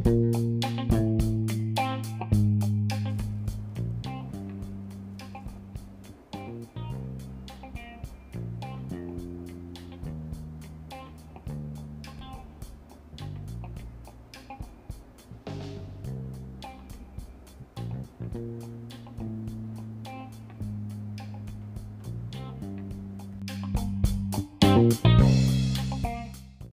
Bye.